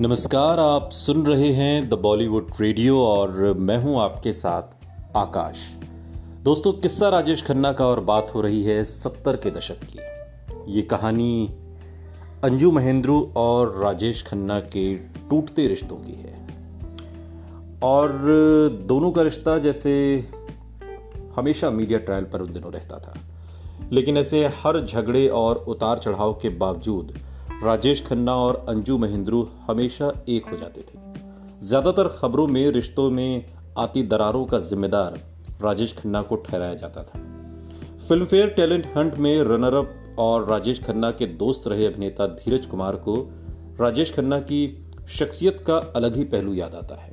नमस्कार, आप सुन रहे हैं द बॉलीवुड रेडियो और मैं हूँ आपके साथ आकाश। दोस्तों, किस्सा राजेश खन्ना का और बात हो रही है सत्तर के दशक की। ये कहानी अंजू महेंद्रू और राजेश खन्ना के टूटते रिश्तों की है। और दोनों का रिश्ता जैसे हमेशा मीडिया ट्रायल पर उन दिनों रहता था। लेकिन ऐसे हर झगड़े और उतार चढ़ाव के बावजूद राजेश खन्ना और अंजू महेंद्रू हमेशा एक हो जाते थे। ज़्यादातर खबरों में, रिश्तों में आती दरारों का जिम्मेदार राजेश खन्ना को ठहराया जाता था। फ़िल्म फेयर टैलेंट हंट में रनर अप और राजेश खन्ना के दोस्त रहे अभिनेता धीरज कुमार को राजेश खन्ना की शख्सियत का अलग ही पहलू याद आता है।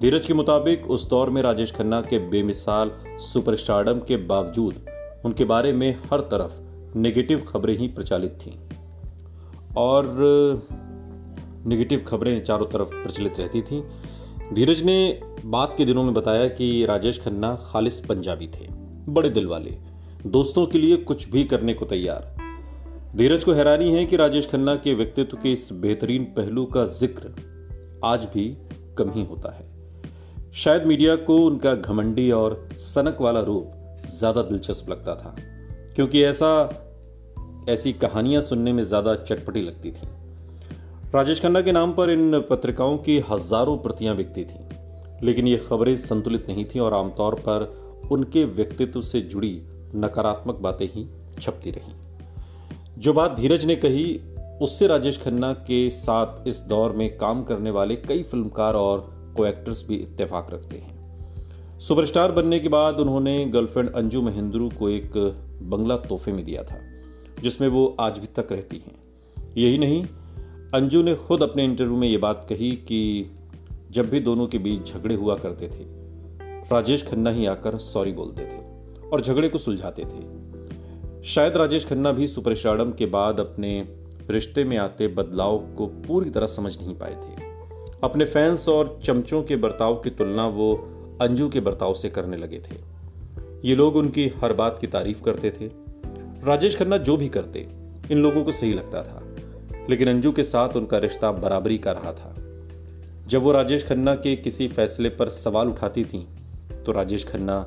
धीरज के मुताबिक, उस दौर में राजेश खन्ना के बेमिसाल सुपरस्टारडम के बावजूद उनके बारे में हर तरफ़ नेगेटिव खबरें ही प्रचालित थीं। और निगेटिव खबरें चारों तरफ़ प्रचलित रहती थीं। धीरज ने बात के दिनों में बताया कि राजेश खन्ना खालिस पंजाबी थे, बड़े दिल वाले, दोस्तों के लिए कुछ भी करने को तैयार। धीरज को हैरानी है कि राजेश खन्ना के व्यक्तित्व के इस बेहतरीन पहलू का ज़िक्र आज भी कम ही होता है। शायद मीडिया को उनका घमंडी और सनक वाला रूप ज़्यादा दिलचस्प लगता था, क्योंकि ऐसा ऐसी कहानियाँ सुनने में ज़्यादा चटपटी लगती थी। राजेश खन्ना के नाम पर इन पत्रिकाओं की हज़ारों प्रतियाँ बिकती थीं। लेकिन ये खबरें संतुलित नहीं थीं और आमतौर पर उनके व्यक्तित्व से जुड़ी नकारात्मक बातें ही छपती रहीं। जो बात धीरज ने कही, उससे राजेश खन्ना के साथ इस दौर में काम करने वाले कई फिल्मकार और को एक्टर्स भी इत्तेफाक रखते हैं। सुपरस्टार बनने के बाद उन्होंने गर्लफ्रेंड अंजू महेंद्रू को एक बंगला तोहफे में दिया था। जिसमें वो आज भी तक रहती हैं। यही नहीं, अंजू ने खुद अपने इंटरव्यू में ये बात कही कि जब भी दोनों के बीच झगड़े हुआ करते थे, राजेश खन्ना ही आकर सॉरी बोलते थे और झगड़े को सुलझाते थे। शायद राजेश खन्ना भी सुपरस्टारडम के बाद अपने रिश्ते में आते बदलाव को पूरी तरह समझ नहीं पाए थे। अपने फैंस और चमचों के बर्ताव की तुलना वो अंजू के बर्ताव से करने लगे थे। ये लोग उनकी हर बात की तारीफ़ करते थे राजेश खन्ना जो भी करते, इन लोगों को सही लगता था। लेकिन अंजू के साथ उनका रिश्ता बराबरी का रहा था। जब वो राजेश खन्ना के किसी फैसले पर सवाल उठाती थी तो राजेश खन्ना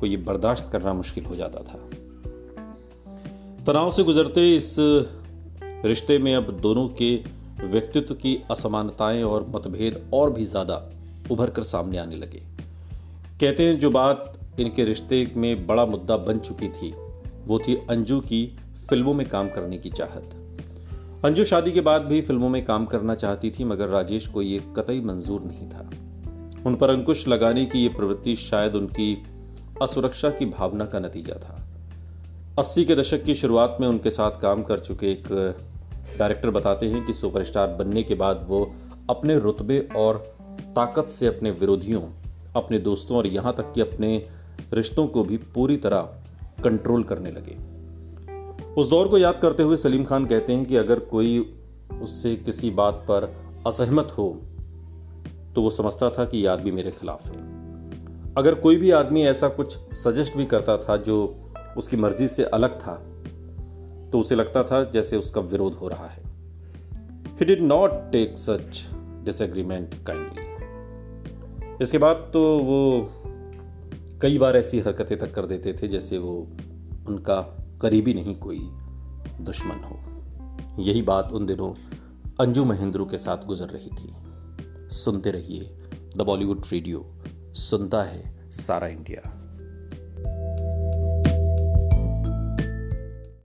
को यह बर्दाश्त करना मुश्किल हो जाता था। तनाव से गुजरते इस रिश्ते में अब दोनों के व्यक्तित्व की असमानताएँ और मतभेद और भी ज़्यादा उभर कर सामने आने लगे। कहते हैं, जो बात इनके रिश्ते में बड़ा मुद्दा बन चुकी थी वो थी अंजू की फ़िल्मों में काम करने की चाहत। अंजू शादी के बाद भी फ़िल्मों में काम करना चाहती थी, मगर राजेश को ये कतई मंजूर नहीं था। उन पर अंकुश लगाने की ये प्रवृत्ति शायद उनकी असुरक्षा की भावना का नतीजा था। अस्सी के दशक की शुरुआत में उनके साथ काम कर चुके एक डायरेक्टर बताते हैं कि सुपरस्टार बनने के बाद वो अपने रुतबे और ताकत से अपने विरोधियों, अपने दोस्तों और यहाँ तक कि अपने रिश्तों को भी पूरी तरह कंट्रोल करने लगे। उस दौर को याद करते हुए सलीम खान कहते हैं कि अगर कोई उससे किसी बात पर असहमत हो तो वो समझता था कि यह आदमी मेरे खिलाफ है। अगर कोई भी आदमी ऐसा कुछ सजेस्ट भी करता था जो उसकी मर्ज़ी से अलग था तो उसे लगता था जैसे उसका विरोध हो रहा है। He did not take such disagreement kindly इसके बाद तो वो कई बार ऐसी हरकतें तक कर देते थे जैसे वो उनका करीबी नहीं कोई दुश्मन हो। यही बात उन दिनों अंजू महेंद्रू के साथ गुजर रही थी। सुनते रहिए द बॉलीवुड रेडियो, सुनता है सारा इंडिया।